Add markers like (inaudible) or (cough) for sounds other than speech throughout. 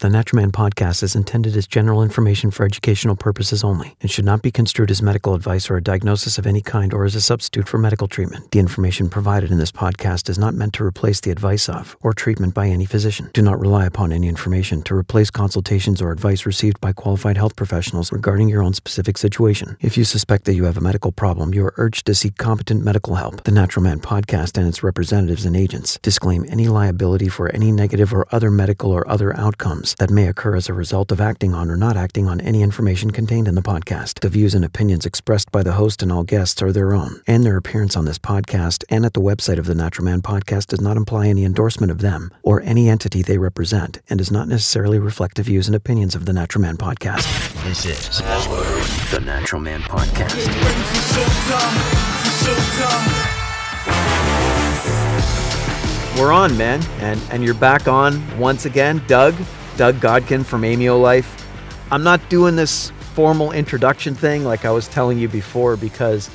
The Naturalman podcast is intended as general information for educational purposes only and should not be construed as medical advice or a diagnosis of any kind or as a substitute for medical treatment. The information provided in this podcast is not meant to replace the advice of or treatment by any physician. Do not rely upon any information to replace consultations or advice received by qualified health professionals regarding your own specific situation. If you suspect that you have a medical problem, you are urged to seek competent medical help. The Naturalman podcast and its representatives and agents disclaim any liability for any negative or other medical or other outcomes that may occur as a result of acting on or not acting on any information contained in the podcast. The views and opinions expressed by the host and all guests are their own, and their appearance on this podcast and at the website of the Naturalman podcast does not imply any endorsement of them or any entity they represent and does not necessarily reflect the views and opinions of the Naturalman podcast. This is the Naturalman Podcast. We're on, man, and and you're back on once again, Doug, Doug Godkin from Ameo Life. I'm not doing this formal introduction thing like I was telling you before because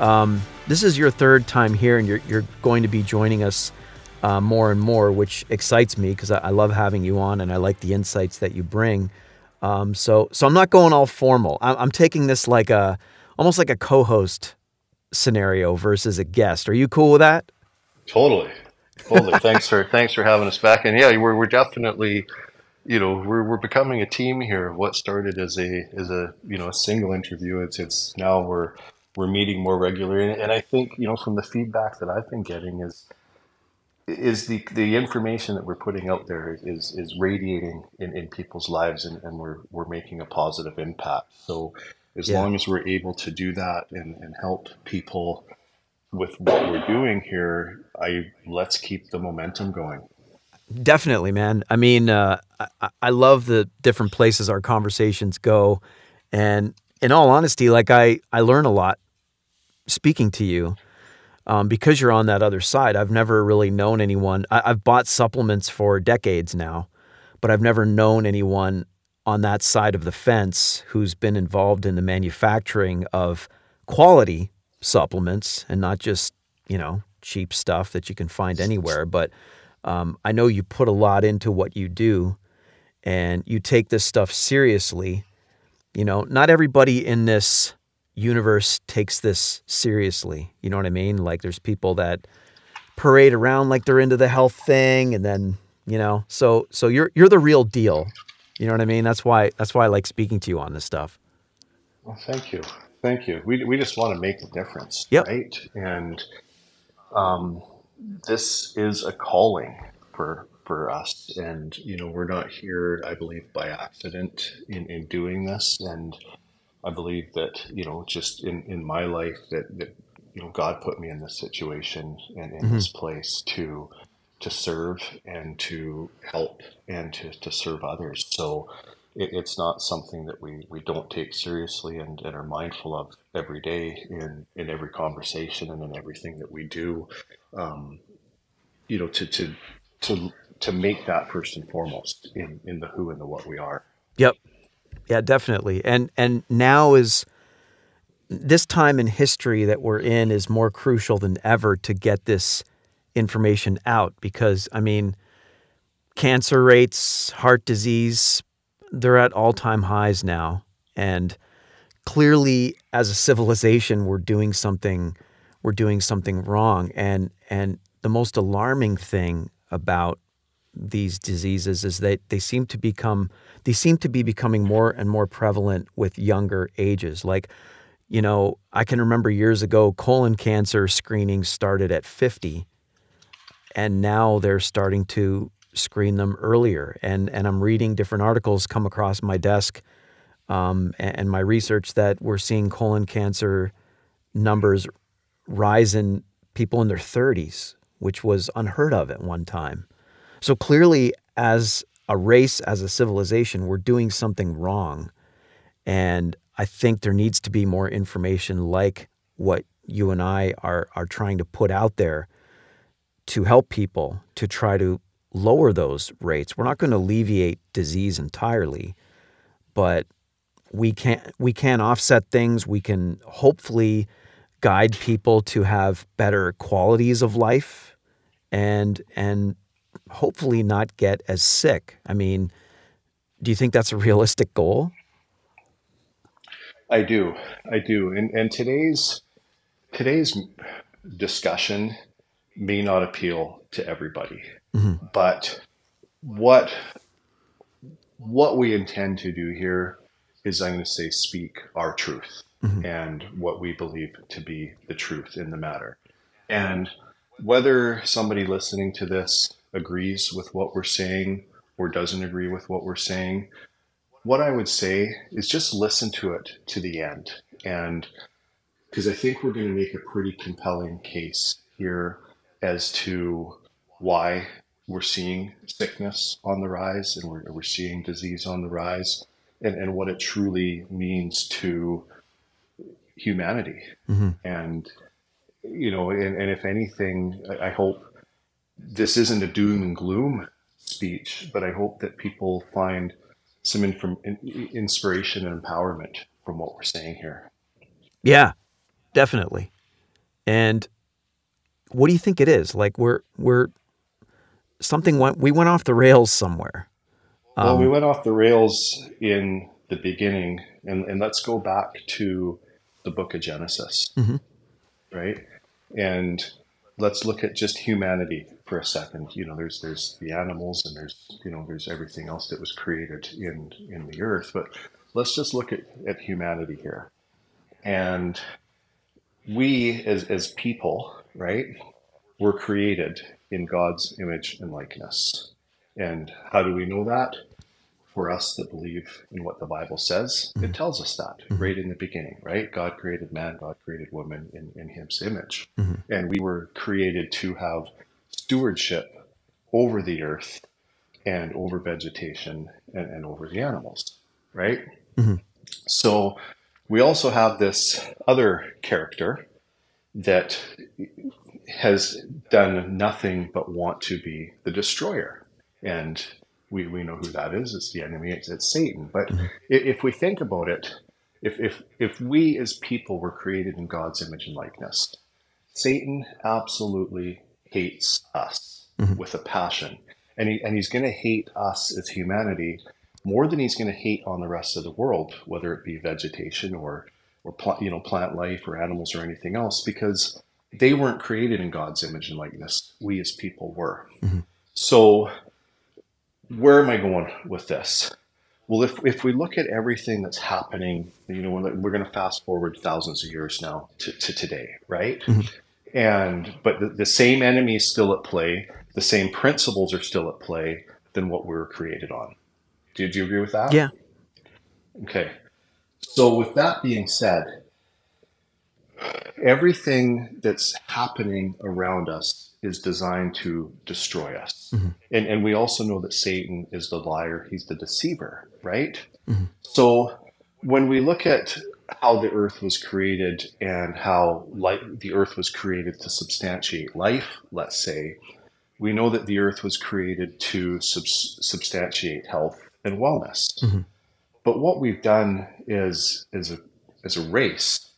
um, this is your third time here, and you're you're going to be joining us uh, more and more, which excites me because I, I love having you on, and I like the insights that you bring. Um, so so I'm not going all formal. I'm, I'm taking this like a almost like a co-host scenario versus a guest. Are you cool with that? Totally, totally. (laughs) thanks for thanks for having us back. And yeah, we're we're definitely, you know, we're we're becoming a team here. What started as a as a you know a single interview, it's it's now we're we're meeting more regularly. And, and I think you know from the feedback that I've been getting is is the the information that we're putting out there is is radiating in, in people's lives and, and we're we're making a positive impact. So as Yeah. long as we're able to do that and, and help people with what we're doing here, I let's keep the momentum going. Definitely, man. I mean, uh, I, I love the different places our conversations go, and in all honesty, like I, I learn a lot speaking to you um, because you're on that other side. I've never really known anyone. I, I've bought supplements for decades now, but I've never known anyone on that side of the fence who's been involved in the manufacturing of quality supplements and not just you know cheap stuff that you can find anywhere, but um, I know you put a lot into what you do and you take this stuff seriously. You know, not everybody in this universe takes this seriously. You know what I mean? Like there's people that parade around like they're into the health thing and then, you know, so so you're you're the real deal. You know what I mean? That's why that's why I like speaking to you on this stuff. Well, thank you, thank you. We we just want to make a difference, Yep. right? And um, this is a calling for for us, and you know we're not here, I believe, by accident in in doing this, and I believe that you know just in in my life that that you know God put me in this situation and in this mm-hmm. place to to serve and to help and to, to serve others. So it, it's not something that we, we don't take seriously and, and are mindful of every day in, in every conversation and in everything that we do. Um, you know, to, to, to, to make that first and foremost in, in the who and the what we are. Yep. Yeah, definitely. And and now is this time in history that we're in is more crucial than ever to get this information out because I mean cancer rates, heart disease, they're at all-time highs now and clearly as a civilization we're doing something we're doing something wrong. And and the most alarming thing about these diseases is that they seem to become they seem to be becoming more and more prevalent with younger ages. Like you know i can remember years ago colon cancer screening started at 50 and now they're starting to screen them earlier. And and i'm reading different articles come across my desk um, and, and my research that we're seeing colon cancer numbers rise in people in their 30s which was unheard of at one time so clearly, as a race, as a civilization, we're doing something wrong. And I think there needs to be more information like what you and I are, are trying to put out there to help people to try to lower those rates. We're not going to alleviate disease entirely, but we can we can offset things. We can hopefully guide people to have better qualities of life and and hopefully not get as sick. I mean, do you think that's a realistic goal? I do, I do, and and today's today's discussion may not appeal to everybody, Mm-hmm. but what what we intend to do here is I'm going to say speak our truth Mm-hmm. and what we believe to be the truth in the matter. And whether somebody listening to this agrees with what we're saying or doesn't agree with what we're saying, what I would say is just listen to it to the end. And because I think we're going to make a pretty compelling case here as to why we're seeing sickness on the rise and we're, we're seeing disease on the rise and, and what it truly means to humanity. Mm-hmm. And, you know, and, and if anything, I, hope this isn't a doom and gloom speech, but I hope that people find some inform- inspiration and empowerment from what we're saying here. Yeah, definitely. And what do you think it is? Like we're we're something went we went off the rails somewhere. Well, we um, went off the rails in the beginning, and, and let's go back to the book of Genesis, mm-hmm. right? And let's look at just humanity for a second. You know, there's there's the animals, and there's you know there's everything else that was created in in the earth, but let's just look at, at humanity here. And we as as people, right, were created in God's image and likeness. And how do we know that? For us that believe in what the Bible says, it mm-hmm. tells us that mm-hmm. right in the beginning, right? God created man, God created woman in, in his image. Mm-hmm. And we were created to have stewardship over the earth and over vegetation and, and over the animals, right? So we also have this other character that has done nothing but want to be the destroyer. And we, we know who that is. It's the enemy, it's, it's Satan. But mm-hmm. i if we think about it, if, if, if we as people were created in God's image and likeness, Satan absolutely hates us mm-hmm. with a passion. And, he, and he's going to hate us as humanity more than he's going to hate on the rest of the world, whether it be vegetation or, or pl- you know, plant life or animals or anything else, because they weren't created in God's image and likeness. We as people were. Mm-hmm. So, where am I going with this? Well, if, if we look at everything that's happening, you know, we're, we're going to fast forward thousands of years now to, to today, right? Mm-hmm. And but the, the same enemy is still at play. The same principles are still at play than what we were created on. Do you agree with that? Yeah. Okay. So, with that being said, everything that's happening around us is designed to destroy us. Mm-hmm. And, and we also know that Satan is the liar, he's the deceiver, right? Mm-hmm. So, when we look at how the earth was created and how light, the earth was created to substantiate life, let's say, we know that the earth was created to subs- substantiate health and wellness. Mm-hmm. But what we've done is, as a, as a race,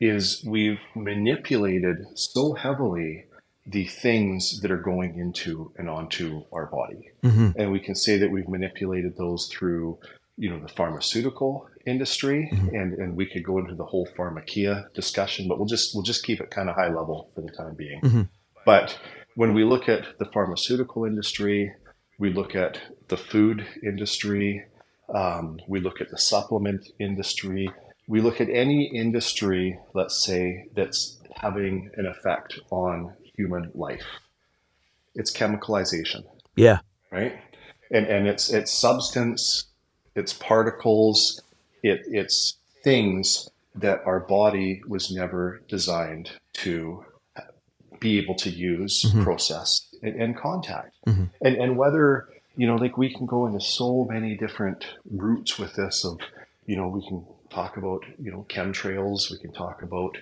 is we've manipulated so heavily the things that are going into and onto our body. Mm-hmm. And we can say that we've manipulated those through, you know, the pharmaceutical industry, mm-hmm. and, and we could go into the whole pharmakeia discussion, but we'll just we'll just keep it kind of high level for the time being. Mm-hmm. But when we look at the pharmaceutical industry, we look at the food industry, um, we look at the supplement industry, we look at any industry, let's say, that's having an effect on human life. It's chemicalization, Yeah. right? And and it's it's substance, it's particles, it it's things that our body was never designed to be able to use, mm-hmm. process, and, and contact. Mm-hmm. And and whether you know, like we can go into so many different routes with this. Of you know, we can talk about you know chemtrails. We can talk about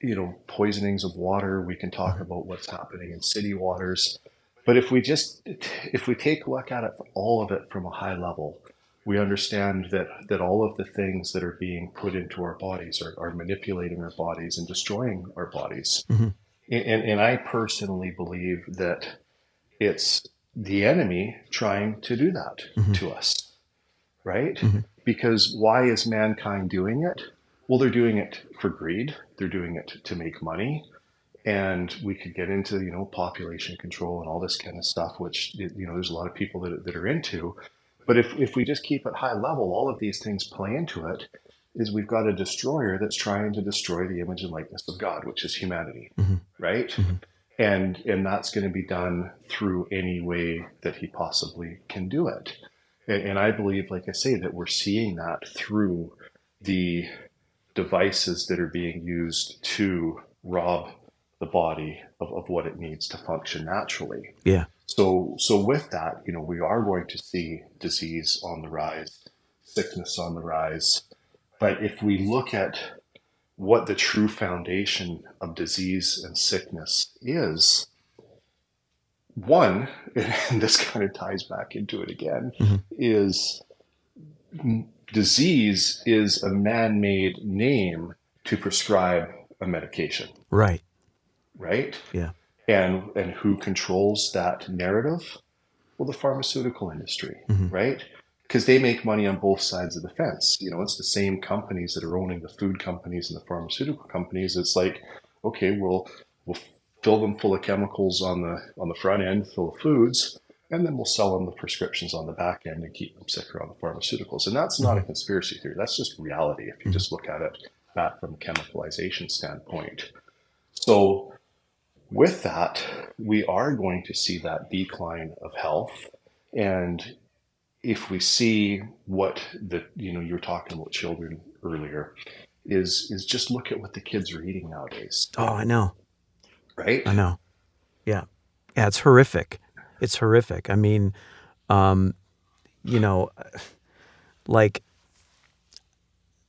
you know poisonings of water. We can talk mm-hmm. about what's happening in city waters. But if we just if we take a look at it, all of it from a high level, we understand that that all of the things that are being put into our bodies are, are manipulating our bodies and destroying our bodies. Mm-hmm. And, and, and I personally believe that it's the enemy trying to do that mm-hmm. to us. right? Because why is mankind doing it? Well, they're doing it for greed. They're doing it to make money. And we could get into, you know, population control and all this kind of stuff, which, you know, there's a lot of people that, that are into. But if, if we just keep it high level, all of these things play into it. Is we've got a destroyer that's trying to destroy the image and likeness of God, which is humanity, mm-hmm. right? Mm-hmm. And and that's going to be done through any way that he possibly can do it. And, and I believe, like I say, that we're seeing that through the devices that are being used to rob the body of, of what it needs to function naturally. Yeah. So, so with that, you know, we are going to see disease on the rise, sickness on the rise. But if we look at what the true foundation of disease and sickness is, one, (laughs) and this kind of ties back into it again, mm-hmm. is disease is a man-made name to prescribe a medication, Right. right? Yeah. and and who controls that narrative well the pharmaceutical industry mm-hmm. right because they make money on both sides of the fence you know it's the same companies that are owning the food companies and the pharmaceutical companies it's like okay we'll we'll fill them full of chemicals on the on the front end full of foods and then we'll sell them the prescriptions on the back end and keep them sicker on the pharmaceuticals and that's not a mm-hmm. conspiracy theory that's just reality if you mm-hmm. just look at it that from a chemicalization standpoint so with that, we are going to see that decline of health. And if we see what the, you know, you were talking about children earlier, is is just look at what the kids are eating nowadays, Oh, I know. right? I know. Yeah. Yeah, it's horrific. It's horrific. I mean, um, you know, (sighs) like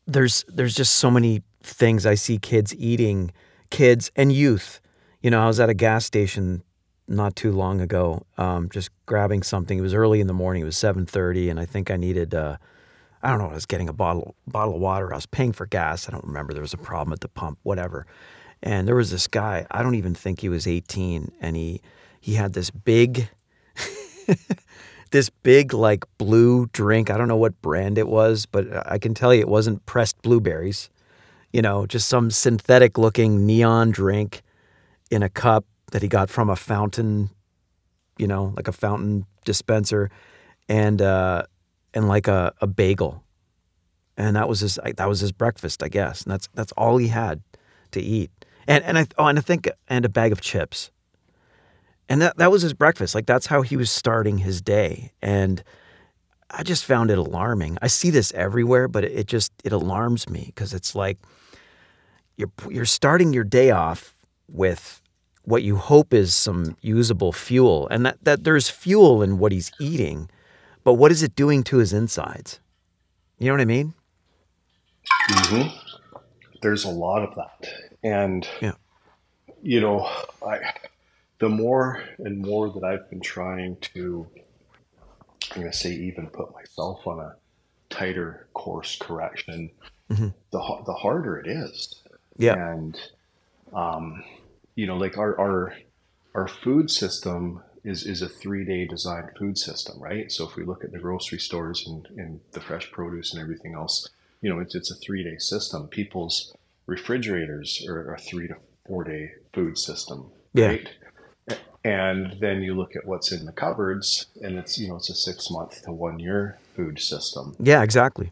there's there's just so many things I see kids eating, kids and youth. You know, I was at a gas station not too long ago, um, just grabbing something. It was early in the morning. It was seven thirty, and I think I needed. Uh, I don't know. I was getting a bottle bottle of water. I was paying for gas. I don't remember. There was a problem at the pump. Whatever. And there was this guy. I don't even think he was eighteen, and he he had this big, (laughs) this big like blue drink. I don't know what brand it was, but I can tell you it wasn't pressed blueberries. You know, just some synthetic looking neon drink in a cup that he got from a fountain, you know, like a fountain dispenser, and uh, and like a, a bagel, and that was his that was his breakfast, I guess, and that's that's all he had to eat, and and I oh, and I think and a bag of chips, and that that was his breakfast. Like that's how he was starting his day, and I just found it alarming. I see this everywhere, but it, just it alarms me because it's like you're you're starting your day off with what you hope is some usable fuel and that, that there's fuel in what he's eating but what is it doing to his insides you know what i mean hmm There's a lot of that, and Yeah. you know, I the more and more that I've been trying to, I'm going to say, even put myself on a tighter course correction, the ha- the harder it is. yeah. And um, you know like our our our food system is is a three day designed food system right? So if we look at the grocery stores and, and the fresh produce and everything else you know it's, it's a three day system. People's refrigerators are a three to four day food system Yeah. right and then you look at what's in the cupboards and it's you know it's a six month to one year food system. Yeah exactly.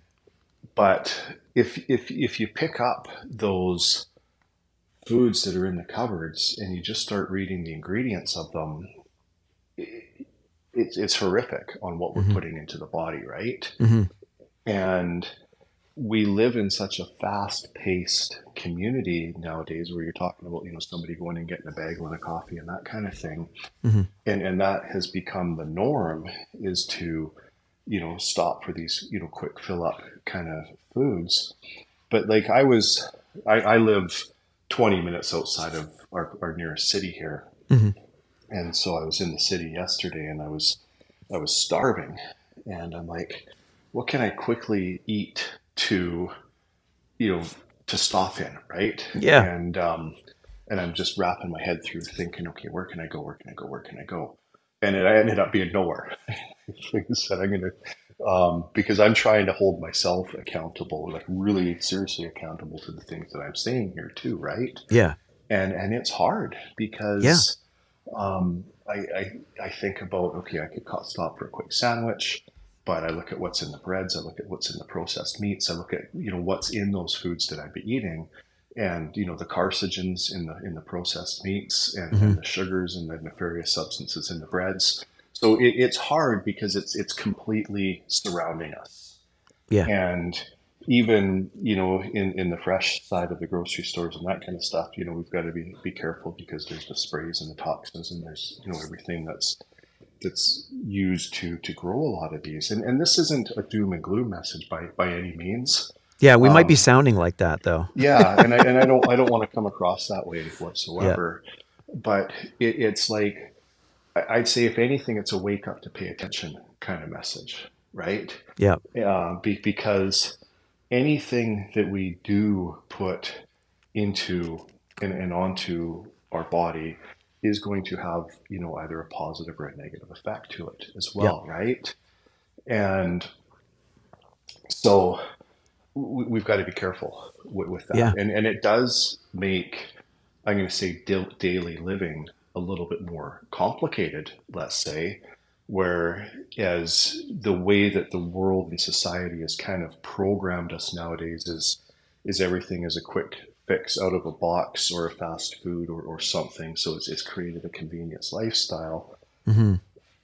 But if if if you pick up those foods that are in the cupboards and you just start reading the ingredients of them, it, it's it's horrific on what we're putting into the body, right? hmm And we live in such a fast-paced community nowadays, where you're talking about you know somebody going and getting a bagel and a coffee and that kind of thing, Mhm. and and that has become the norm is to you know stop for these you know quick fill up kind of foods but like i was i, I live 20 minutes outside of our, our nearest city here Mhm. and so i was in the city yesterday and i was i was starving and i'm like what can i quickly eat to you know to stop in right Yeah. and um and i'm just wrapping my head through thinking okay where can i go where can i go where can i go and it ended up being nowhere (laughs) like I said, I'm gonna um, because I'm trying to hold myself accountable, like really seriously accountable to the things that I'm saying here too, right? Yeah. And and it's hard because yeah. um, I, I I think about okay, I could stop for a quick sandwich, but I look at what's in the breads, I look at what's in the processed meats, I look at you know what's in those foods that I've been eating, and you know the carcinogens in the in the processed meats and, Mm-hmm. and the sugars and the nefarious substances in the breads. So it, it's hard because it's it's completely surrounding us, Yeah. and even you know in, in the fresh side of the grocery stores and that kind of stuff, you know we've got to be be careful because there's the sprays and the toxins and there's you know everything that's that's used to to grow a lot of these. And and this isn't a doom and gloom message by by any means. Yeah. We might be Um, sounding like that though. yeah (laughs) and I, and I don't I don't want to come across that way whatsoever but it, it's like I'd say if anything it's a wake up to pay attention kind of message right Yeah. uh, be, because anything that we do put into and, and onto our body is going to have you know either a positive or a negative effect to it as well right? And so we, we've got to be careful with, with that. Yeah. and and it does make i'm going to say daily living a little bit more complicated let's say whereas the way that the world and society has kind of programmed us nowadays is is everything is a quick fix out of a box or a fast food or, or something. So it's, it's created a convenience lifestyle. Hmm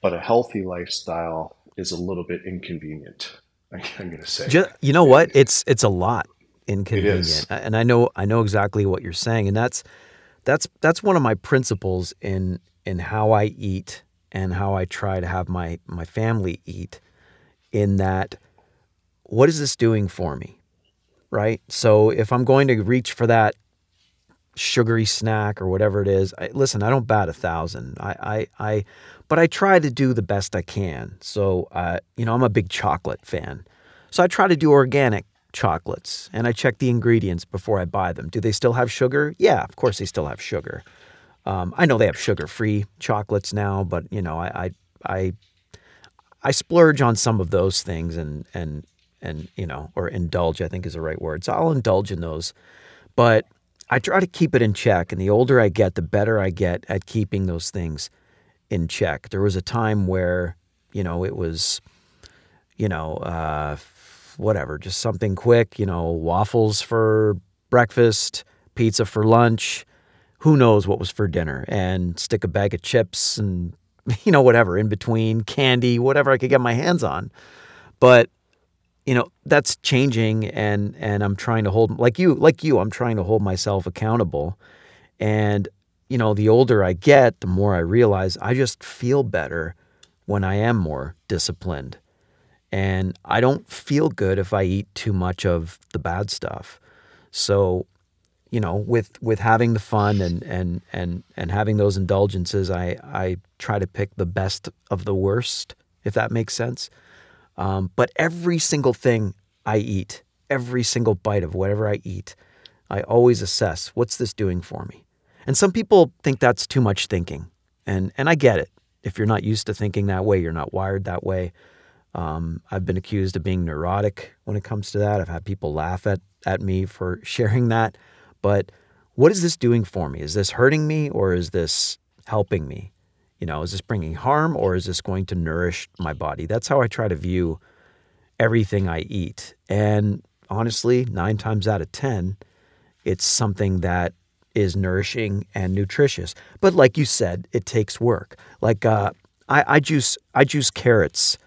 but a healthy lifestyle is a little bit inconvenient (laughs) i'm, I'm going to say. Just, you know what? It's it's a lot inconvenient, and I know I know exactly what you're saying, and that's that's that's one of my principles in in how I eat and how I try to have my my family eat. In that, what is this doing for me, right? So if I'm going to reach for that sugary snack or whatever it is, I, listen, I don't bat a thousand. I, I, I, but I try to do the best I can. So, uh, you know, I'm a big chocolate fan. So I try to do organic chocolates and I check the ingredients before I buy them. Do they still have sugar? Yeah, of course they still have sugar. Um, I know they have sugar-free chocolates now, but you know, I, I, I, I splurge on some of those things and and and you know, or indulge. I think is the right word. So I'll indulge in those, but I try to keep it in check. And the older I get, the better I get at keeping those things in check. There was a time where you know it was, you know, uh, whatever, just something quick. You know, waffles for breakfast, pizza for lunch. Who knows what was for dinner? And stick a bag of chips and (laughs) you know whatever in between, candy, whatever I could get my hands on. But you know that's changing and and i'm trying to hold like you like you i'm trying to hold myself accountable. And you know the older i get the more i realize i just feel better when i am more disciplined. And i don't feel good if i eat too much of the bad stuff. So you know with with having the fun and and and and having those indulgences i i try to pick the best of the worst if that makes sense um, but every single thing I eat, every single bite of whatever I eat, I always assess what's this doing for me. And some people think that's too much thinking, and and I get it. If you're not used to thinking that way, you're not wired that way. Um, I've been accused of being neurotic when it comes to that. I've had people laugh at at me for (laughs) sharing that. But what is this doing for me? Is this hurting me or is this helping me? You know, is this bringing harm or is this going to nourish my body? That's how I try to view everything I eat. And honestly, nine times out of 10, it's something that is nourishing and nutritious. But like you said, it takes work. Like uh, I, I juice, I juice carrots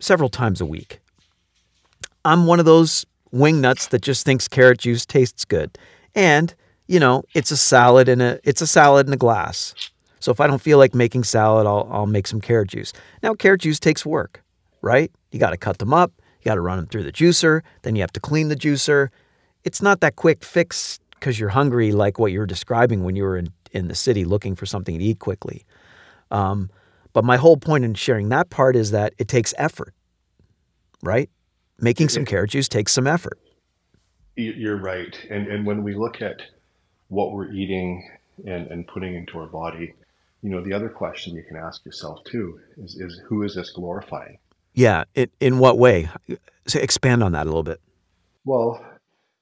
several times a week. I'm one of those wing nuts that just thinks carrot juice tastes good. And, you know, it's a salad in a it's a salad in a glass. So if I don't feel like making salad, I'll I'll make some carrot juice. Now carrot juice takes work, right? You got to cut them up, you got to run them through the juicer, then you have to clean the juicer. It's not that quick fix cuz you're hungry like what you were describing when you were in in the city looking for something to eat quickly. Um, but my whole point in sharing that part is that it takes effort, right? Making some carrot juice takes some effort. You- You're right. And and when we look at what we're eating and, and putting into our body, you know, the other question you can ask yourself too is, is who is this glorifying? Yeah. In, in what way? So expand on that a little bit. Well,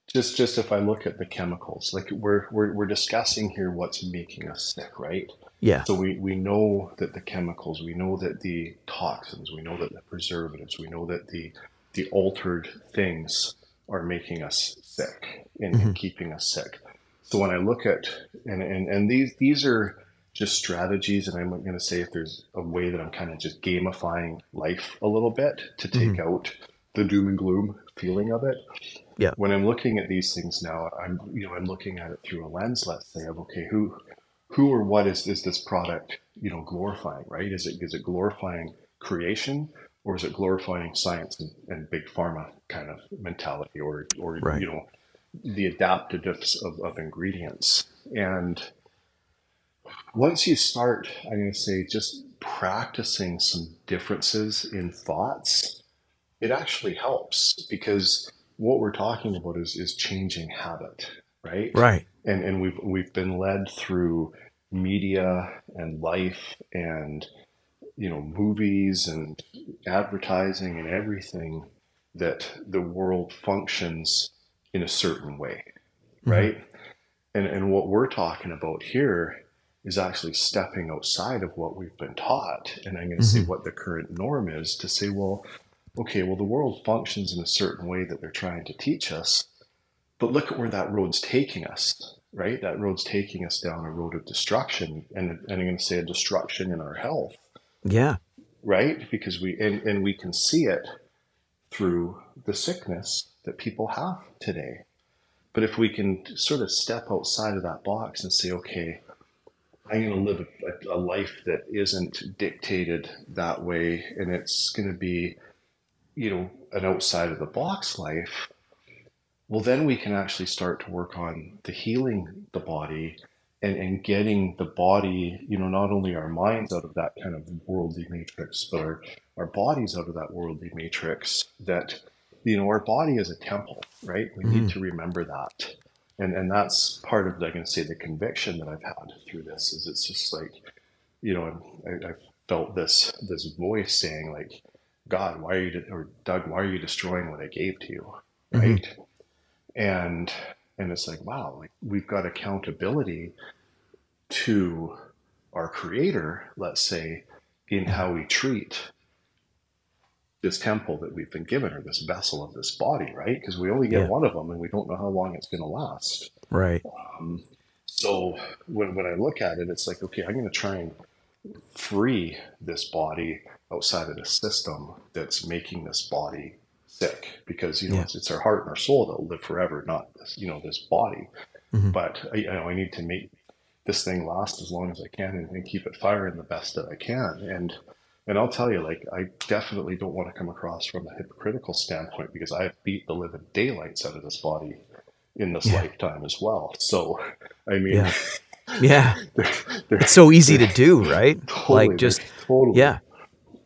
just just if I look at the chemicals, like we're we're we're discussing here what's making us sick, right? Yeah. So we we know that the chemicals, we know that the toxins, we know that the preservatives, we know that the the altered things are making us sick and, and keeping us sick. So when I look at and, and and these these are just strategies, and I'm going to say if there's a way that I'm kind of just gamifying life a little bit to take mm-hmm. out the doom and gloom feeling of it. Yeah. When I'm looking at these things now, I'm you know I'm looking at it through a lens. Let's say of okay, who who or what is, is this product you know glorifying? Right? Is it is it glorifying creation? Or is it glorifying science and, and big pharma kind of mentality, or, or Right. you know, the adaptiveness of, of ingredients? And once you start, I'm going to say, just practicing some differences in thoughts, it actually helps because what we're talking about is, is changing habit, right? Right. And, and we've, we've been led through media and life and, you know, movies and advertising and everything that the world functions in a certain way, mm-hmm. right? And, and what we're talking about here is actually stepping outside of what we've been taught. And I'm going to mm-hmm. say what the current norm is to say, well, okay, well, the world functions in a certain way that they're trying to teach us, but look at where that road's taking us, right? That road's taking us down a road of destruction. And, and I'm going to say a destruction in our health, Yeah. right? Because we, and, and we can see it through the sickness that people have today. But if we can sort of step outside of that box and say, okay, I'm going to live a, a life that isn't dictated that way, and it's going to be, you know, an outside of the box life. Well, then we can actually start to work on the healing the body and, and getting the body, you know, not only our minds out of that kind of worldly matrix, but our, our bodies out of that worldly matrix that, you know, our body is a temple, right? We need mm-hmm. to remember that. And, and that's part of, I can say, the conviction that I've had through this is it's just like, you know, I, I felt this, this voice saying like, God, why are you, or Doug, why are you destroying what I gave to you? Mm-hmm. Right. And, and it's like, wow, like we've got accountability to our creator, let's say, in how we treat this temple that we've been given or this vessel of this body, right? Because we only get Yeah. one of them and we don't know how long it's going to last. Right. Um, so when, when I look at it, it's like, okay, I'm going to try and free this body outside of the system that's making this body sick because, you know, Yeah. it's, it's our heart and our soul that will live forever, not this, you know, this body. Mm-hmm. But I, you know, I need to make this thing last as long as I can and, and keep it firing the best that I can. And, and I'll tell you, like, I definitely don't want to come across from a hypocritical standpoint because I've beat the living daylights out of this body in this Yeah. lifetime as well. So, I mean, Yeah. (laughs) Yeah. there- there- It's so easy to do, right? Totally, like just totally. yeah.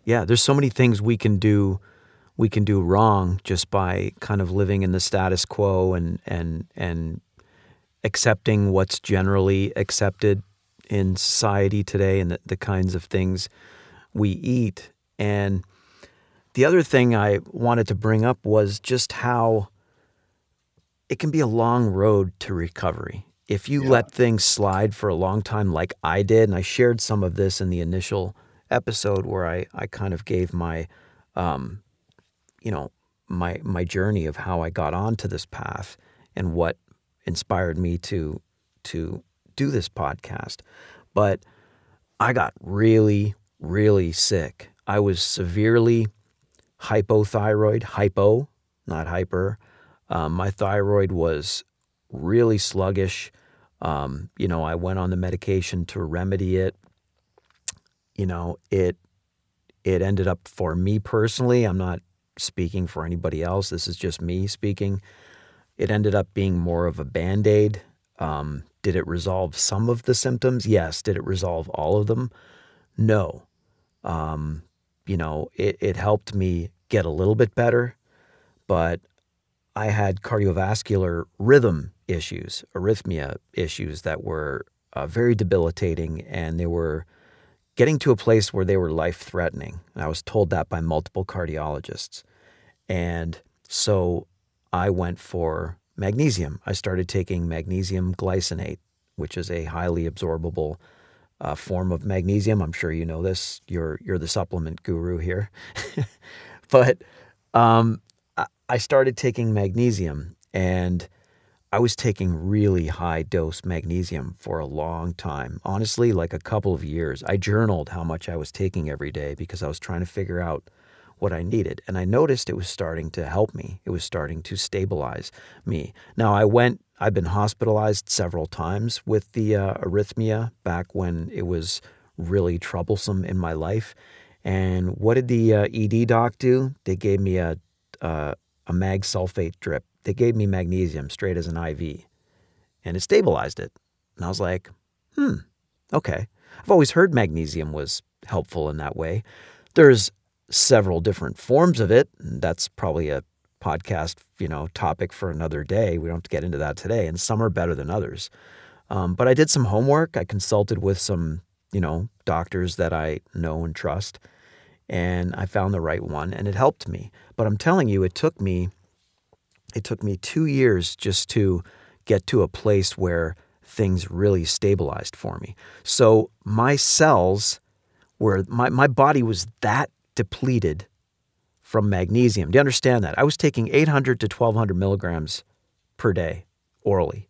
Yeah, there's so many things we can do we can do wrong just by kind of living in the status quo and and and accepting what's generally accepted in society today and the, the kinds of things we eat. And the other thing I wanted to bring up was just how it can be a long road to recovery. If you Yeah. let things slide for a long time, like I did, and I shared some of this in the initial episode where I, I kind of gave my, um, you know, my my journey of how I got onto this path and what inspired me to to do this podcast. But I got really, really sick. I was severely hypothyroid, hypo, not hyper. Um, my thyroid was really sluggish. Um, you know, I went on the medication to remedy it. You know, it it ended up for me personally. I'm not speaking for anybody else. This is just me speaking. It ended up being more of a band aid. Um, did it resolve some of the symptoms? Yes. Did it resolve all of them? No. Um, you know, it, it helped me get a little bit better, but I had cardiovascular rhythm issues, arrhythmia issues that were uh, very debilitating, and they were getting to a place where they were life threatening. I was told that by multiple cardiologists. And so I went for magnesium. I started taking magnesium glycinate, which is a highly absorbable uh, form of magnesium. I'm sure you know this. You're you're the supplement guru here, (laughs) but um, I, I started taking magnesium, and I was taking really high dose magnesium for a long time. Honestly, like a couple of years. I journaled how much I was taking every day because I was trying to figure out what I needed. And I noticed it was starting to help me. It was starting to stabilize me. Now, I went, I've been hospitalized several times with the uh, arrhythmia back when it was really troublesome in my life. And what did the uh, ED doc do? They gave me a, uh, a mag sulfate drip. They gave me magnesium straight as an IV and it stabilized it. And I was like, hmm, okay. I've always heard magnesium was helpful in that way. There's several different forms of it. That's probably a podcast, you know, topic for another day. We don't get into that today. And some are better than others. Um, but I did some homework. I consulted with some, you know, doctors that I know and trust, and I found the right one, and it helped me. But I'm telling you, it took me, it took me two years just to get to a place where things really stabilized for me. So my cells were my my body was that depleted from magnesium. Do you understand that? I was taking 800 to 1200 milligrams per day orally.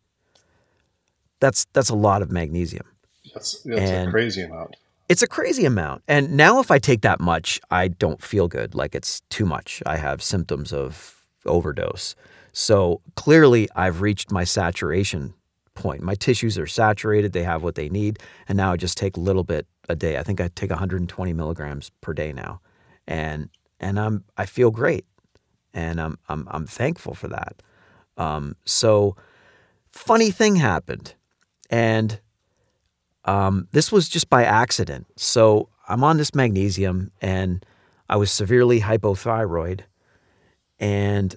That's that's a lot of magnesium. That's, that's And- a crazy amount. It's a crazy amount. And now if I take that much, I don't feel good. Like it's too much. I have symptoms of overdose. So clearly I've reached my saturation point. My tissues are saturated, they have what they need, and now I just take a little bit a day. I think I take 120 milligrams per day now. And and I'm I feel great. And I'm I'm I'm thankful for that. Um, so funny thing happened. And um, this was just by accident. So I'm on this magnesium and I was severely hypothyroid. And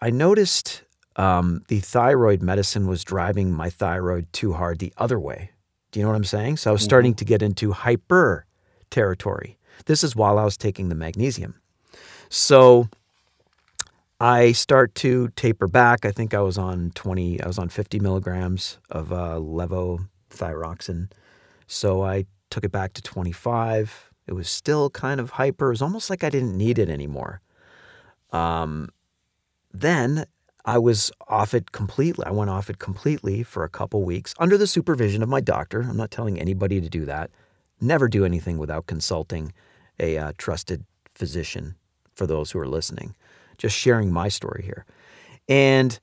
I noticed um, the thyroid medicine was driving my thyroid too hard the other way. Do you know what I'm saying? So I was starting to get into hyper territory. This is while I was taking the magnesium. So I start to taper back. I think I was on 20, I was on 50 milligrams of uh, levothyroxine. So I took it back to 25. It was still kind of hyper. It was almost like I didn't need it anymore. Um, then I was off it completely. I went off it completely for a couple weeks under the supervision of my doctor. I'm not telling anybody to do that. Never do anything without consulting a uh, trusted physician for those who are listening. Just sharing my story here. And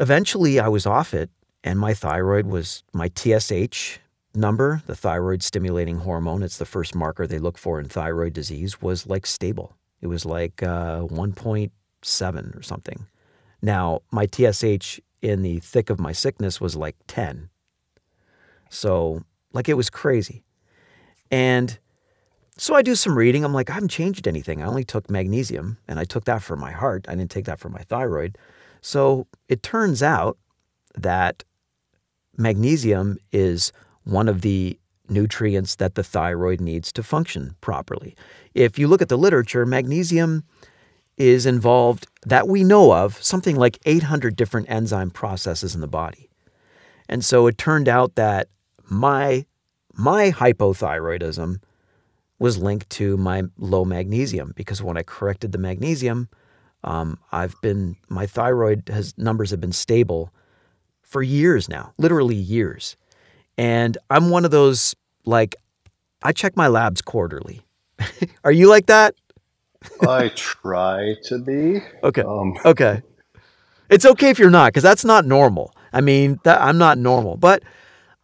eventually I was off it, and my thyroid was my TSH number, the thyroid stimulating hormone. It's the first marker they look for in thyroid disease, was like stable. It was like uh, 1.7 or something. Now, my TSH in the thick of my sickness was like 10. So, like, it was crazy. And so I do some reading. I'm like, I haven't changed anything. I only took magnesium and I took that for my heart. I didn't take that for my thyroid. So it turns out that magnesium is one of the nutrients that the thyroid needs to function properly. If you look at the literature, magnesium is involved that we know of something like 800 different enzyme processes in the body. And so it turned out that my my hypothyroidism was linked to my low magnesium because when I corrected the magnesium, um, I've been my thyroid has numbers have been stable for years now, literally years. And I'm one of those like I check my labs quarterly. (laughs) Are you like that? I try to be. Okay. Um, (laughs) Okay. It's okay if you're not, because that's not normal. I mean, that, I'm not normal, but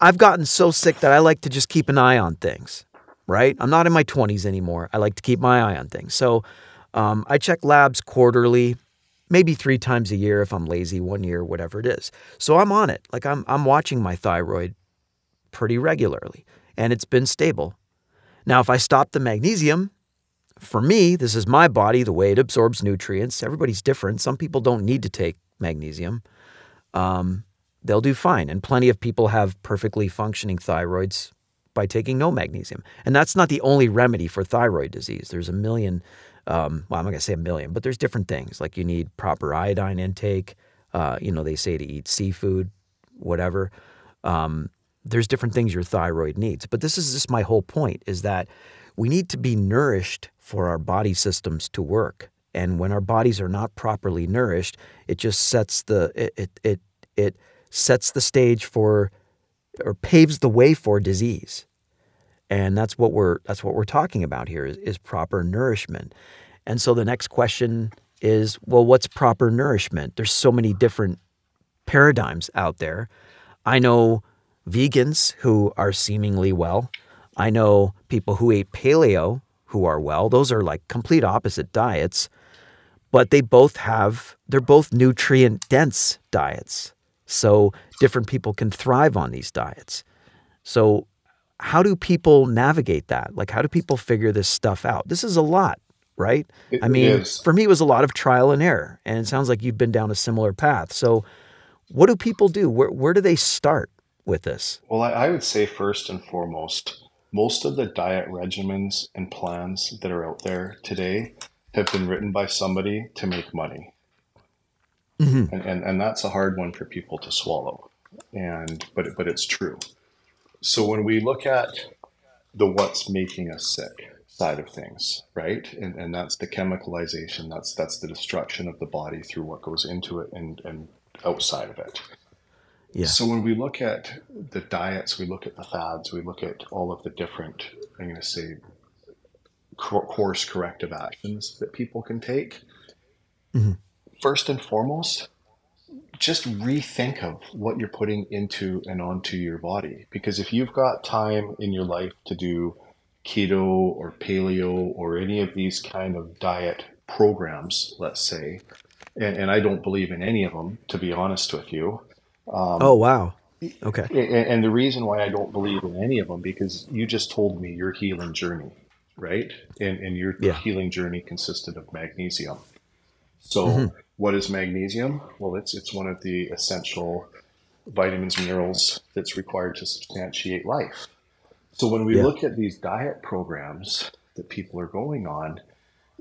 I've gotten so sick that I like to just keep an eye on things, right? I'm not in my 20s anymore. I like to keep my eye on things. So um, I check labs quarterly, maybe three times a year if I'm lazy, one year, whatever it is. So I'm on it. Like I'm, I'm watching my thyroid pretty regularly, and it's been stable. Now, if I stop the magnesium, for me, this is my body, the way it absorbs nutrients. Everybody's different. Some people don't need to take magnesium. Um, they'll do fine. And plenty of people have perfectly functioning thyroids by taking no magnesium. And that's not the only remedy for thyroid disease. There's a million, um, well, I'm not going to say a million, but there's different things. Like you need proper iodine intake. Uh, you know, they say to eat seafood, whatever. Um, there's different things your thyroid needs. But this is just my whole point is that we need to be nourished for our body systems to work. And when our bodies are not properly nourished, it just sets the it it it, it sets the stage for or paves the way for disease. And that's what we're that's what we're talking about here is, is proper nourishment. And so the next question is, well, what's proper nourishment? There's so many different paradigms out there. I know vegans who are seemingly well. I know people who ate paleo who are well. Those are like complete opposite diets, but they both have, they're both nutrient dense diets. So different people can thrive on these diets. So, how do people navigate that? Like, how do people figure this stuff out? This is a lot, right? It I mean, is. for me, it was a lot of trial and error. And it sounds like you've been down a similar path. So, what do people do? Where, where do they start with this? Well, I, I would say first and foremost, most of the diet regimens and plans that are out there today have been written by somebody to make money. Mhm. And, and, and that's a hard one for people to swallow. And but but it's true. So when we look at the what's making us sick side of things, right? And and that's the chemicalization, that's that's the destruction of the body through what goes into it and, and outside of it. Yeah. So when we look at the diets, we look at the fads, we look at all of the different, I'm going to say, course corrective actions that people can take. Mhm. First and foremost, just rethink of what you're putting into and onto your body. Because if you've got time in your life to do keto or paleo or any of these kind of diet programs, let's say, and, and I don't believe in any of them, to be honest with you. Um, Oh, wow. Okay. and, and the reason why I don't believe in any of them because you just told me your healing journey, right? And and your Yeah. healing journey consisted of magnesium. So Mhm. what is magnesium? Well, it's it's one of the essential vitamins minerals that's required to substantiate life. So when we Yeah. look at these diet programs that people are going on,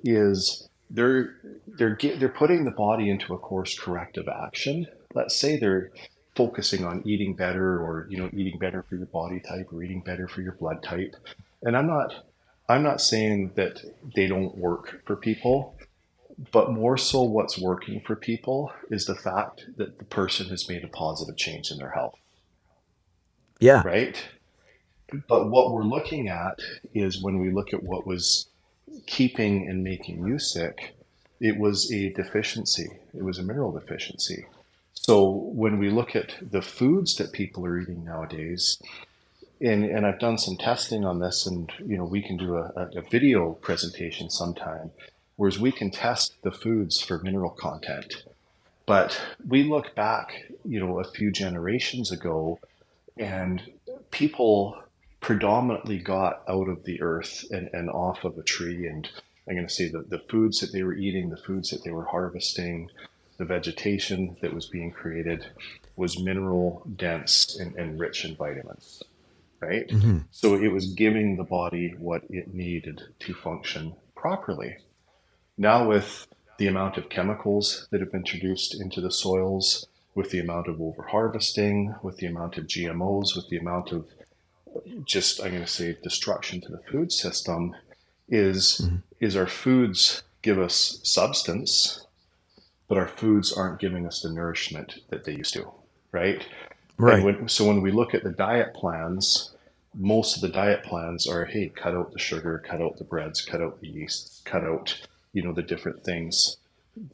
is they're they're get, they're putting the body into a course corrective action. Let's say they're focusing on eating better or you know eating better for your body type or eating better for your blood type. And I'm not I'm not saying that they don't work for people, but more so what's working for people is the fact that the person has made a positive change in their health Yeah. right? But what we're looking at is when we look at what was keeping and making you sick, it was a deficiency. It was a mineral deficiency. So when we look at the foods that people are eating nowadays, and, and I've done some testing on this, and you know we can do a, a, a video presentation sometime, whereas we can test the foods for mineral content. But we look back, you know, a few generations ago, and people predominantly got out of the earth and, and off of a tree and i'm going to say that the foods that they were eating the foods that they were harvesting the vegetation that was being created was mineral dense and, and rich in vitamins right Mhm. so it was giving the body what it needed to function properly now with the amount of chemicals that have been introduced into the soils with the amount of overharvesting with the amount of gmos with the amount of just I'm going to say destruction to the food system is Mhm. is our foods give us substance, but our foods aren't giving us the nourishment that they used to, right? Right. When, so when we look at the diet plans, most of the diet plans are hey, cut out the sugar, cut out the breads, cut out the yeast, cut out you know the different things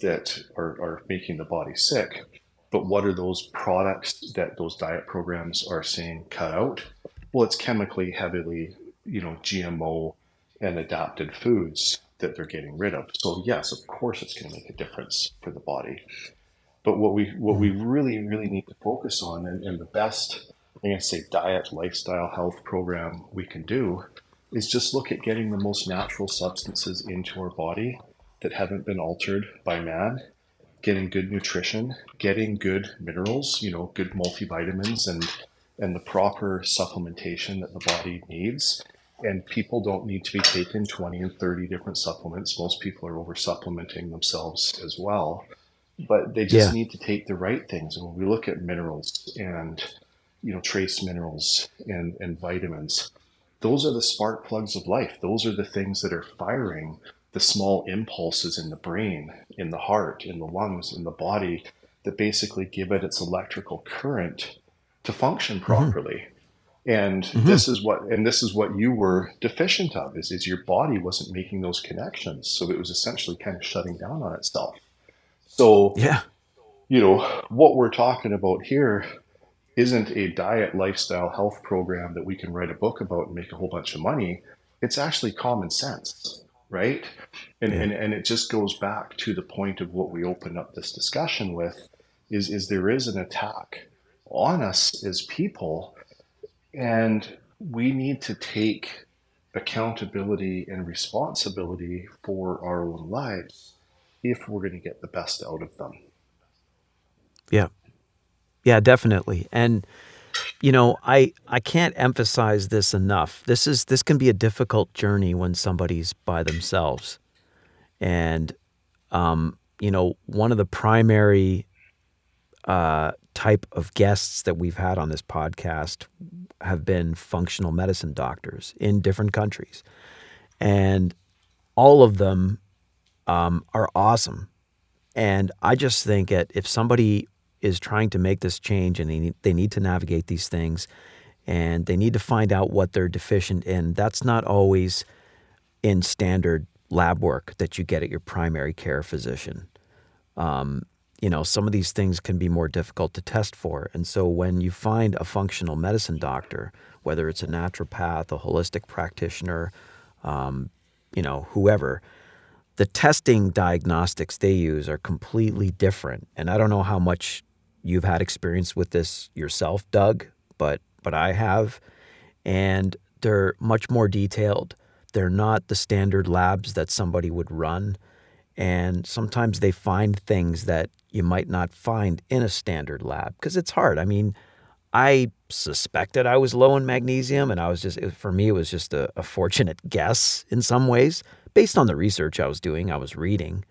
that are, are making the body sick. But what are those products that those diet programs are saying cut out? Well, it's chemically heavily, you know, GMO and adapted foods that they're getting rid of. So yes, of course, it's going to make a difference for the body. But what we what we really really need to focus on, and, and the best going to say diet, lifestyle, health program we can do, is just look at getting the most natural substances into our body that haven't been altered by man getting good nutrition, getting good minerals, you know, good multivitamins and and the proper supplementation that the body needs. And people don't need to be taking 20 and 30 different supplements. Most people are over supplementing themselves as well. But they just Yeah. need to take the right things. And when we look at minerals and you know trace minerals and, and vitamins, those are the spark plugs of life. Those are the things that are firing the small impulses in the brain, in the heart, in the lungs, in the body that basically give it its electrical current to function mm-hmm. properly. And mm-hmm. this is what and this is what you were deficient of is, is your body wasn't making those connections. So it was essentially kind of shutting down on itself. So Yeah. you know, what we're talking about here isn't a diet, lifestyle, health program that we can write a book about and make a whole bunch of money. It's actually common sense, right? And, Yeah. and, and it just goes back to the point of what we opened up this discussion with is, is there is an attack on us as people and we need to take accountability and responsibility for our own lives if we're going to get the best out of them. Yeah. Yeah, definitely. And you know, I I can't emphasize this enough. This is this can be a difficult journey when somebody's by themselves. And um, you know, one of the primary uh, type of guests that we've had on this podcast have been functional medicine doctors in different countries. And all of them um, are awesome. And I just think that if somebody is trying to make this change and they need, they need to navigate these things and they need to find out what they're deficient in, that's not always in standard lab work that you get at your primary care physician. Um, you know, some of these things can be more difficult to test for. And so when you find a functional medicine doctor, whether it's a naturopath, a holistic practitioner, um, you know, whoever, the testing diagnostics they use are completely different. And I don't know how much you've had experience with this yourself, Doug, but but I have. And they're much more detailed. They're not the standard labs that somebody would run. And sometimes they find things that you might not find in a standard lab because it's hard. I mean, I suspected I was low in magnesium, and I was just, for me, it was just a, a fortunate (laughs) guess in some ways based on the research I was doing, I was reading.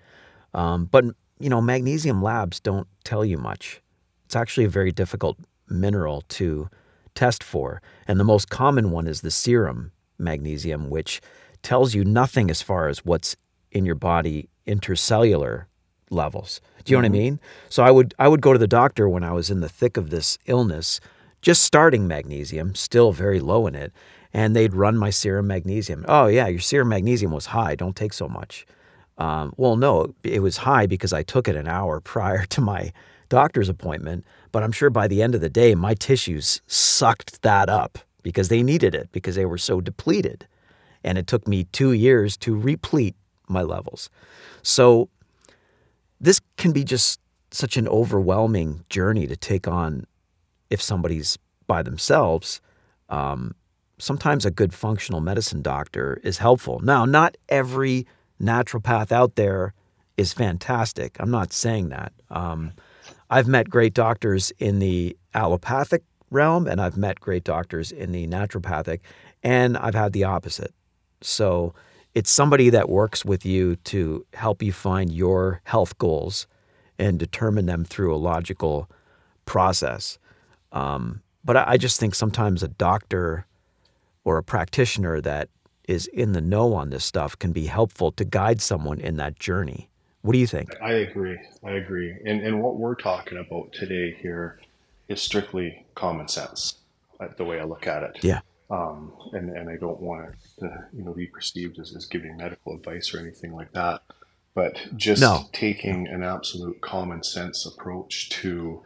Um, but, you know, magnesium labs don't tell you much. It's actually a very difficult mineral to test for. And the most common one is the serum magnesium, which tells you nothing as far as what's in your body intercellular levels. Do you know what I mm-hmm. mean? So I would I would go to the doctor when I was in the thick of this illness, just starting magnesium, still very low in it, and they'd run my serum magnesium. Oh yeah, your serum magnesium was high. Don't take so much. Um, well, no, it was high because I took it an hour (laughs) prior to my doctor's appointment. But I'm sure by the end of the day, my tissues sucked that up because they needed it because they were so depleted. And it took me two years to replete my levels. So this can be just such an overwhelming journey to take on if somebody's by themselves. Um, sometimes a good functional medicine doctor is helpful. Now, not every naturopath out there is fantastic. I'm not saying that. Um, I've met great doctors in the allopathic realm, and I've met great doctors in the naturopathic, and I've had the opposite. So it's somebody that works with you to help you find your health goals and determine them through a logical process. Um, but I, I just think sometimes a doctor or a practitioner that is in the know on this stuff can be helpful to guide someone in that journey. What do you think? I agree. I agree. And and what we're talking about today here is strictly common sense, uh, the way I look at it. Yeah. Um, and and I don't want to you know be perceived as, as giving medical advice or anything like that, but just No. taking an absolute common sense approach to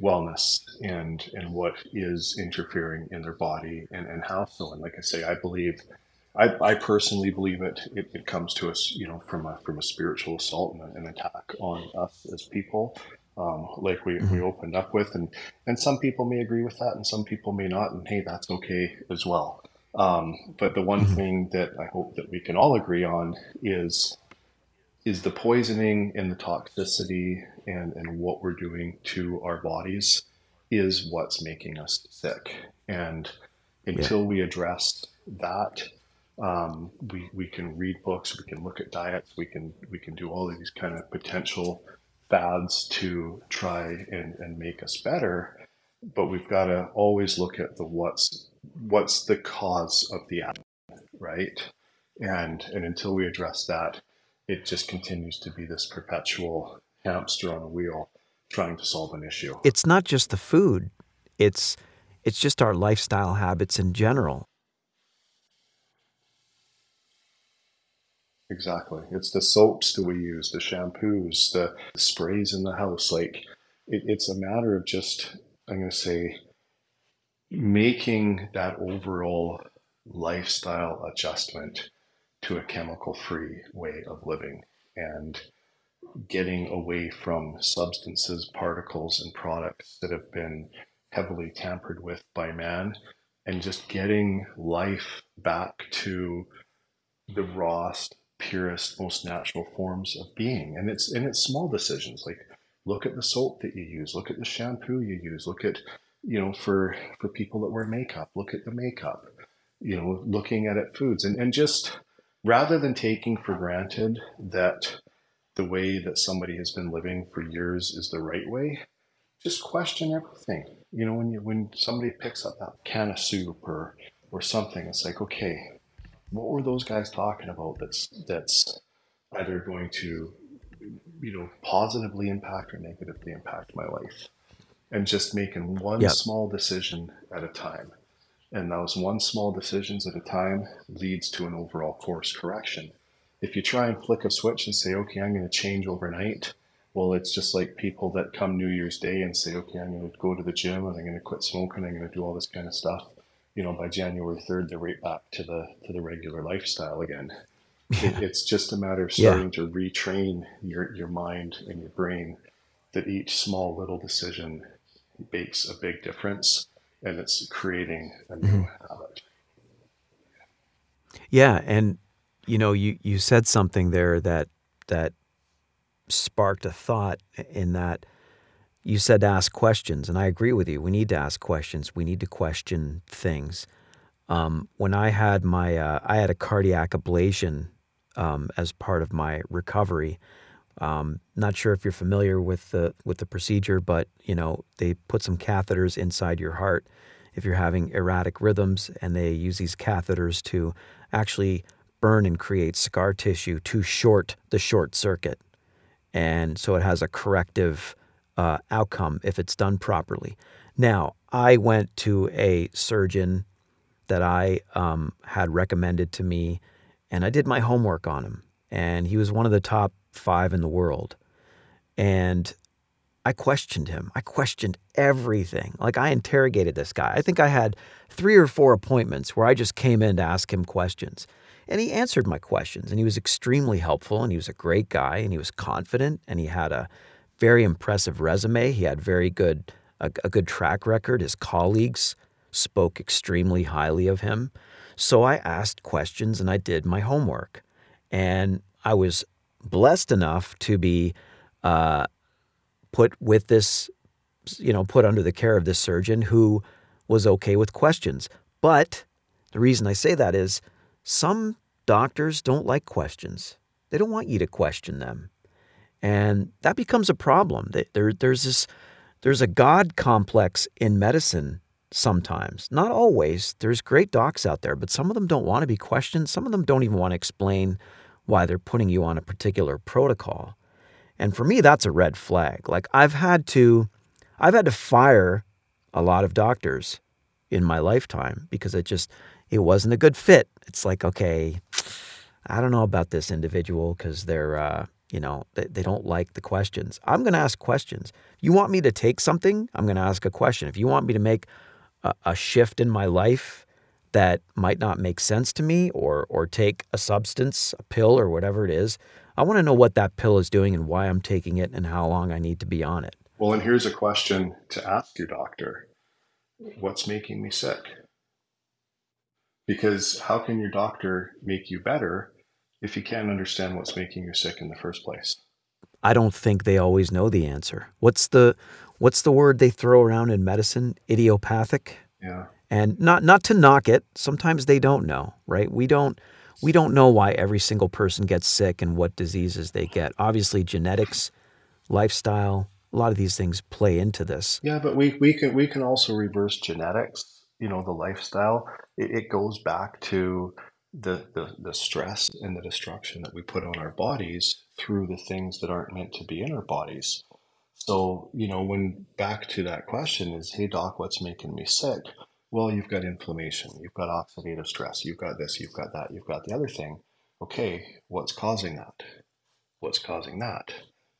wellness and and what is interfering in their body and and how so. And like I say, I believe. I, I personally believe it, it. It comes to us, you know, from a from a spiritual assault and an attack on us as people, um, like we, we opened up with, and and some people may agree with that, and some people may not, and hey, that's okay as well. Um, but the one thing that I hope that we can all agree on is is the poisoning and the toxicity and and what we're doing to our bodies is what's making us sick. And until yeah. we address that, um, we, we can read books, we can look at diets, we can we can do all of these kind of potential fads to try and, and make us better. But we've got to always look at the what's what's the cause of the act, right? And and until we address that, it just continues to be this perpetual hamster on a wheel trying to solve an issue. It's not just the food. It's it's just our lifestyle habits in general. Exactly. It's the soaps that we use, the shampoos, the sprays in the house. Like it, it's a matter of just, I'm going to say, making that overall lifestyle adjustment to a chemical free way of living and getting away from substances, particles, and products that have been heavily tampered with by man and just getting life back to the rawest purest, most natural forms of being. And it's and it's small decisions like look at the soap that you use, look at the shampoo you use, look at you know for for people that wear makeup, look at the makeup, you know, looking at it foods and, and just rather than taking for granted that the way that somebody has been living for years is the right way, just question everything. You know, when you when somebody picks up that can of soup or or something, it's like, okay, what were those guys talking about that's that's either going to you know positively impact or negatively impact my life? And just making one yep. small decision at a time. And those one small decisions at a time leads to an overall course correction. If you try and flick a switch and say okay i'm going to change overnight well it's just like people that come new year's day and say okay i'm going to go to the gym and i'm going to quit smoking i'm going to do all this kind of stuff you know, by January 3rd, they're right back to the, to the regular lifestyle again. It, it's just a matter of starting yeah. to retrain your, your mind and your brain that each small little decision makes a big difference and it's creating a new mm-hmm. habit. Yeah. And, you know, you, you said something there that, that sparked a thought in that you said to ask questions, and I agree with you. We need to ask questions. We need to question things. Um, when I had my, uh, I had a cardiac ablation um, as part of my recovery. Um, not sure if you're familiar with the with the procedure, but you know they put some catheters inside your heart if you're having erratic rhythms, and they use these catheters to actually burn and create scar tissue to short the short circuit, and so it has a corrective uh, outcome if it's done properly. Now, I went to a surgeon that I um, had recommended to me, and I did my homework on him. And he was one of the top five in the world. And I questioned him. I questioned everything. Like I interrogated this guy. I think I had three or four appointments where I just came in to ask him questions. And he answered my questions and he was extremely helpful and he was a great guy and he was confident and he had a very impressive resume. He had very good a, a good track record. His colleagues spoke extremely highly of him. So I asked questions and I did my homework. And I was blessed enough to be uh, put with this, you know, put under the care of this surgeon who was okay with questions. But the reason I say that is some doctors don't like questions. They don't want you to question them. And that becomes a problem. There, there's this, there's a God complex in medicine sometimes. Not always. There's great docs out there, but some of them don't want to be questioned. Some of them don't even want to explain why they're putting you on a particular protocol. And for me, that's a red flag. Like I've had to, I've had to fire a lot of doctors in my lifetime because it just, it wasn't a good fit. It's like, okay, I don't know about this individual because they're, uh, you know, they, they don't like the questions. I'm going to ask questions. You want me to take something, I'm going to ask a question. If you want me to make a, a shift in my life that might not make sense to me or or take a substance, a pill or whatever it is, I want to know what that pill is doing and why I'm taking it and how long I need to be on it. Well, and here's a question to ask your doctor. What's making me sick? Because how can your doctor make you better if you can't understand what's making you sick in the first place? I don't think they always know the answer. What's the what's the word they throw around in medicine? Idiopathic. Yeah. And not not to knock it, sometimes they don't know, right? We don't we don't know why every single person gets sick and what diseases they get. Obviously, genetics, lifestyle, a lot of these things play into this. Yeah, but we, we can we can also reverse genetics. You know, the lifestyle. It, it goes back to the, the the stress and the destruction that we put on our bodies through the things that aren't meant to be in our bodies. So, you know, when back to that question is, hey doc, what's making me sick? Well, you've got inflammation, you've got oxidative stress, you've got this, you've got that, you've got the other thing. Okay, what's causing that? What's causing that?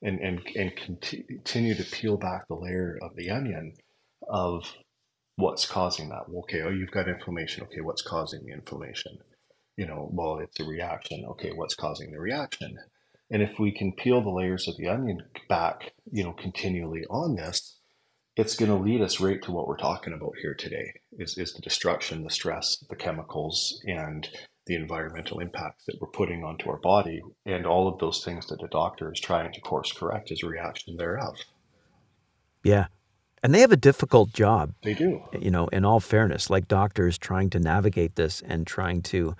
And and and continue to peel back the layer of the onion of what's causing that. Okay, oh, you've got inflammation. Okay, what's causing the inflammation? You know, well, it's a reaction. Okay, what's causing the reaction? And if we can peel the layers of the onion back, you know, continually on this, it's going to lead us right to what we're talking about here today is, is the destruction the stress the chemicals and the environmental impacts that we're putting onto our body and all of those things that the doctor is trying to course correct as a reaction thereof yeah and they have a difficult job they do you know in all fairness like doctors trying to navigate this and trying to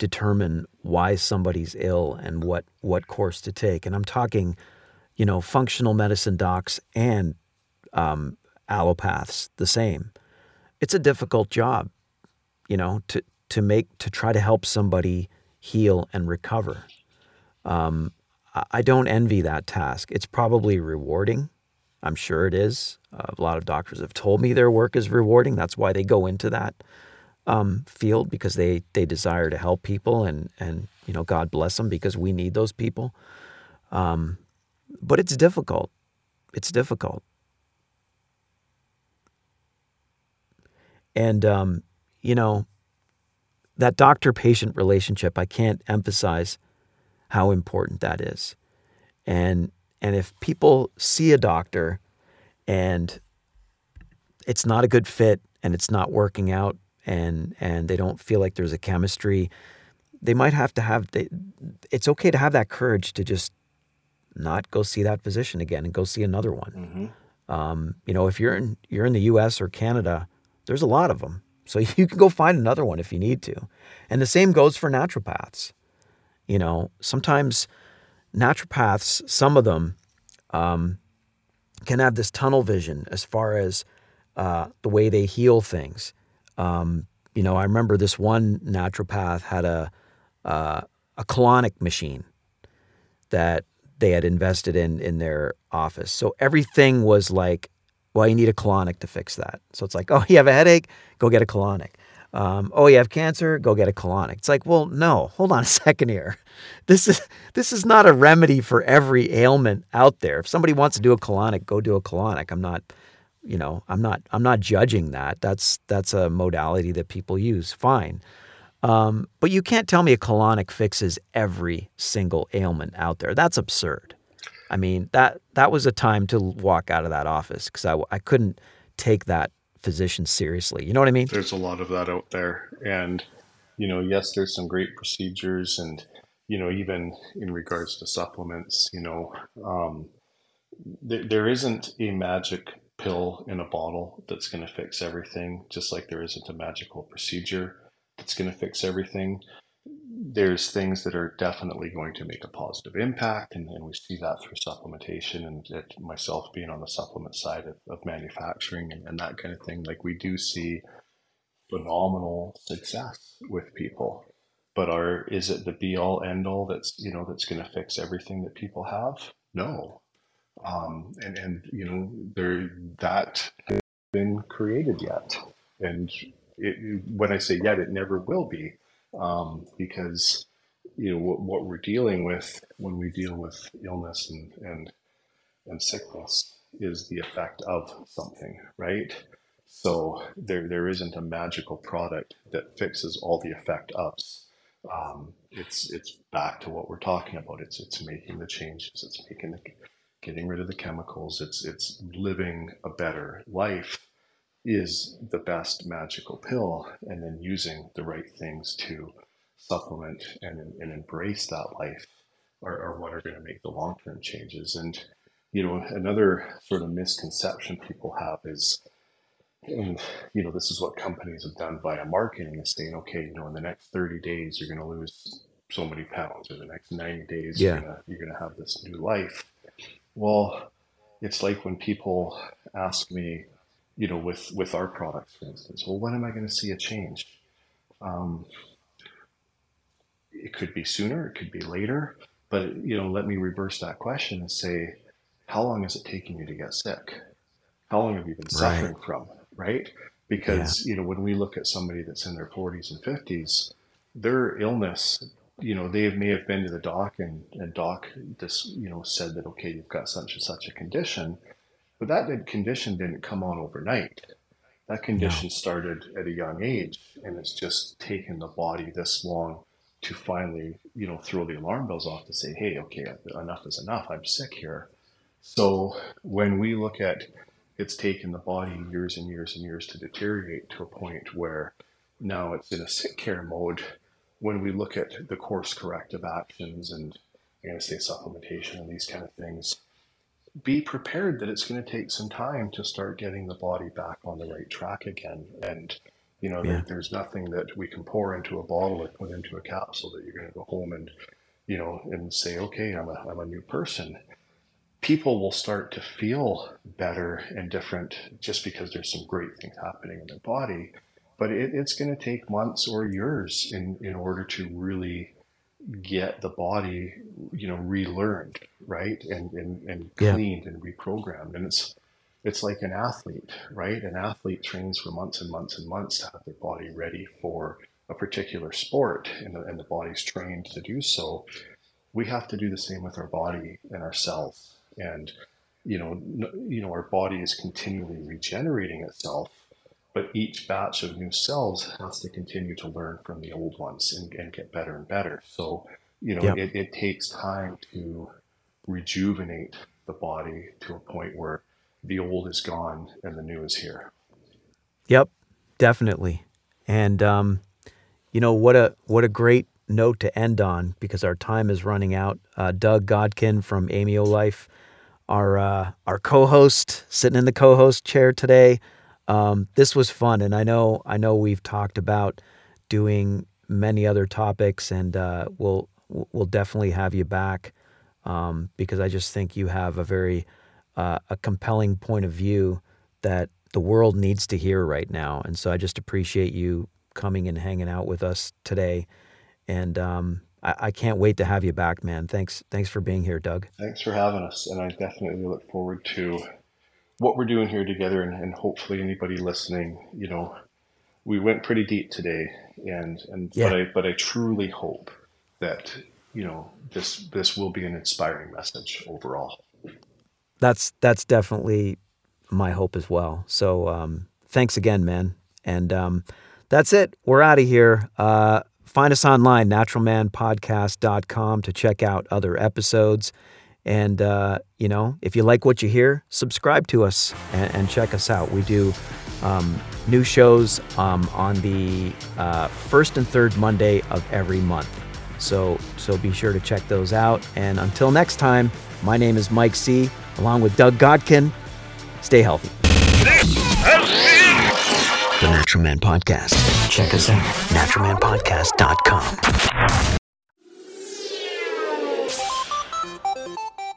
determine why somebody's ill and what what course to take and i'm talking you know functional medicine docs and um, allopaths the same. It's a difficult job, you know, to to make to try to help somebody heal and recover. Um, I don't envy that task. It's probably rewarding. I'm sure it is. Uh, a lot of doctors have told me their work is rewarding. That's why they go into that um, field because they they desire to help people and and you know God bless them because we need those people. Um, but it's difficult. It's difficult. And, um, you know, that doctor patient relationship, I can't emphasize how important that is. And, and if people see a doctor and it's not a good fit and it's not working out and, and they don't feel like there's a chemistry, they might have to have, they, it's okay to have that courage to just not go see that physician again and go see another one. Mm-hmm. Um, you know, if you're in, you're in the US or Canada, there's a lot of them. So (laughs) you can go find another one if you need to. And the same goes for naturopaths. You know, sometimes naturopaths, some of them, um, can have this tunnel vision as far as uh, the way they heal things. Um, you know, I remember this one naturopath had a uh, a colonic machine that they had invested in in their office. So everything was like well, you need a colonic to fix that. So it's like, oh, (laughs) you have a headache? Go get a colonic. Um, oh, you have cancer? Go get a colonic. It's like, well, no, hold on a (laughs) second here. This is this is not a remedy for every ailment out there. If somebody wants to do a colonic, go do a colonic. I'm not, you know, I'm not I'm not judging that. That's that's a modality that people use. Fine. Um, but you can't tell me a colonic fixes every single ailment out there. That's absurd. I mean, that that was a time to walk out of that office because I, I couldn't take that physician seriously. You know what I mean? There's a lot of that out there. And, you know, yes, there's some great procedures and, you know, even in regards to supplements, you know, um, th- there isn't a magic pill in a bottle that's going to fix everything, just like there isn't a magical procedure that's going to fix everything there's things that are definitely going to make a positive impact, and, and we see that through supplementation and it, myself being on the supplement side of, of manufacturing and, and that kind of thing. Like we do see phenomenal success with people, but are is it the be all end all that's you know that's going to fix everything that people have? No, um, and and you know there that has been created yet, and it, when I say yet, it never will be um, because you know what, what, we're dealing with when we deal with illness and, and and sickness is the effect of something, right? So there there isn't a magical product that fixes all the effect ups. Um, it's it's back to what we're talking about. It's it's making the changes. It's making the, getting rid of the chemicals. It's it's living a better life is the best magical pill, and then using the right things to supplement and, and embrace that life are, are what are going to make the long term changes. And you know, another sort of misconception people have is, and you know, this is what companies have done via marketing is saying, okay, you know, in the next 30 days, you're going to lose so many pounds, or the next 90 days, Yeah. you're gonna you're gonna have this new life. Well, it's like when people ask me, you know, with with our products, for instance, well, when am I going to see a change? Um, it could be sooner, it could be later, but you know, let me reverse that question and say, how long is it taking you to get sick? How long have you been Right. suffering from? Right? Because you know, when we look at somebody that's in their 40s and 50s, their illness, you know, they may have been to the doc and, and doc this, you know, said that okay, you've got such and such a condition, but that condition didn't come on overnight. That condition started at a young age, and it's just taken the body this long to finally, you know, throw the alarm bells off to say, hey, okay, enough is enough. I'm sick here. So when we look at it's taken the body years and years and years to deteriorate to a point where now it's in a sick care mode. When we look at the course corrective actions and I'm going to say supplementation and these kind of things, be prepared that it's going to take some time to start getting the body back on the right track again. And, you know, Yeah. there, there's nothing that we can pour into a bottle or put into a capsule that you're going to go home and, you know, and say, okay, I'm a, I'm a new person. People will start to feel better and different just because there's some great things happening in their body. But it, it's going to take months or years in, in order to really get the body, you know, relearned, right, and and, and Yeah. cleaned and reprogrammed. And it's it's like an athlete, right? An athlete trains for months and months and months to have their body ready for a particular sport, and the, and the body's trained to do so. We have to do the same with our body and ourselves, and you know, you know, our body is continually regenerating itself but each batch of new cells has to continue to learn from the old ones and, and get better and better. So, you know, Yep. it, it takes time to rejuvenate the body to a point where the old is gone and the new is here. Yep, definitely. And um, you know what a what a great note to end on because our time is running out. Uh, Doug Godkin from Ameo Life, our uh, our co-host, sitting in the co-host chair today. Um, this was fun, and I know I know we've talked about doing many other topics, and uh, we'll we'll definitely have you back um, because I just think you have a very uh, a compelling point of view that the world needs to hear right now. And so I just appreciate you coming and hanging out with us today. And um, I, I can't wait to have you back, man. Thanks, thanks for being here, Doug. Thanks for having us. And I definitely look forward to what we're doing here together and, and hopefully anybody listening, you know, we went pretty deep today and, and Yeah. but I but I truly hope that, you know, this this will be an inspiring message overall. That's that's definitely my hope as well. So um, thanks again, man. And um, that's it. We're out of here. Uh, find us online, naturalmanpodcast.com, to check out other episodes. And, uh, you know, if you like what you hear, subscribe to us and, and check us out. We do um, new shows um, on the uh, first and third Monday of every month. So, so be sure to check those out. And until next time, my name is Mike Sea. Along with Doug Godkin. Stay healthy. The Natural Man Podcast. Check us out, naturalmanpodcast.com.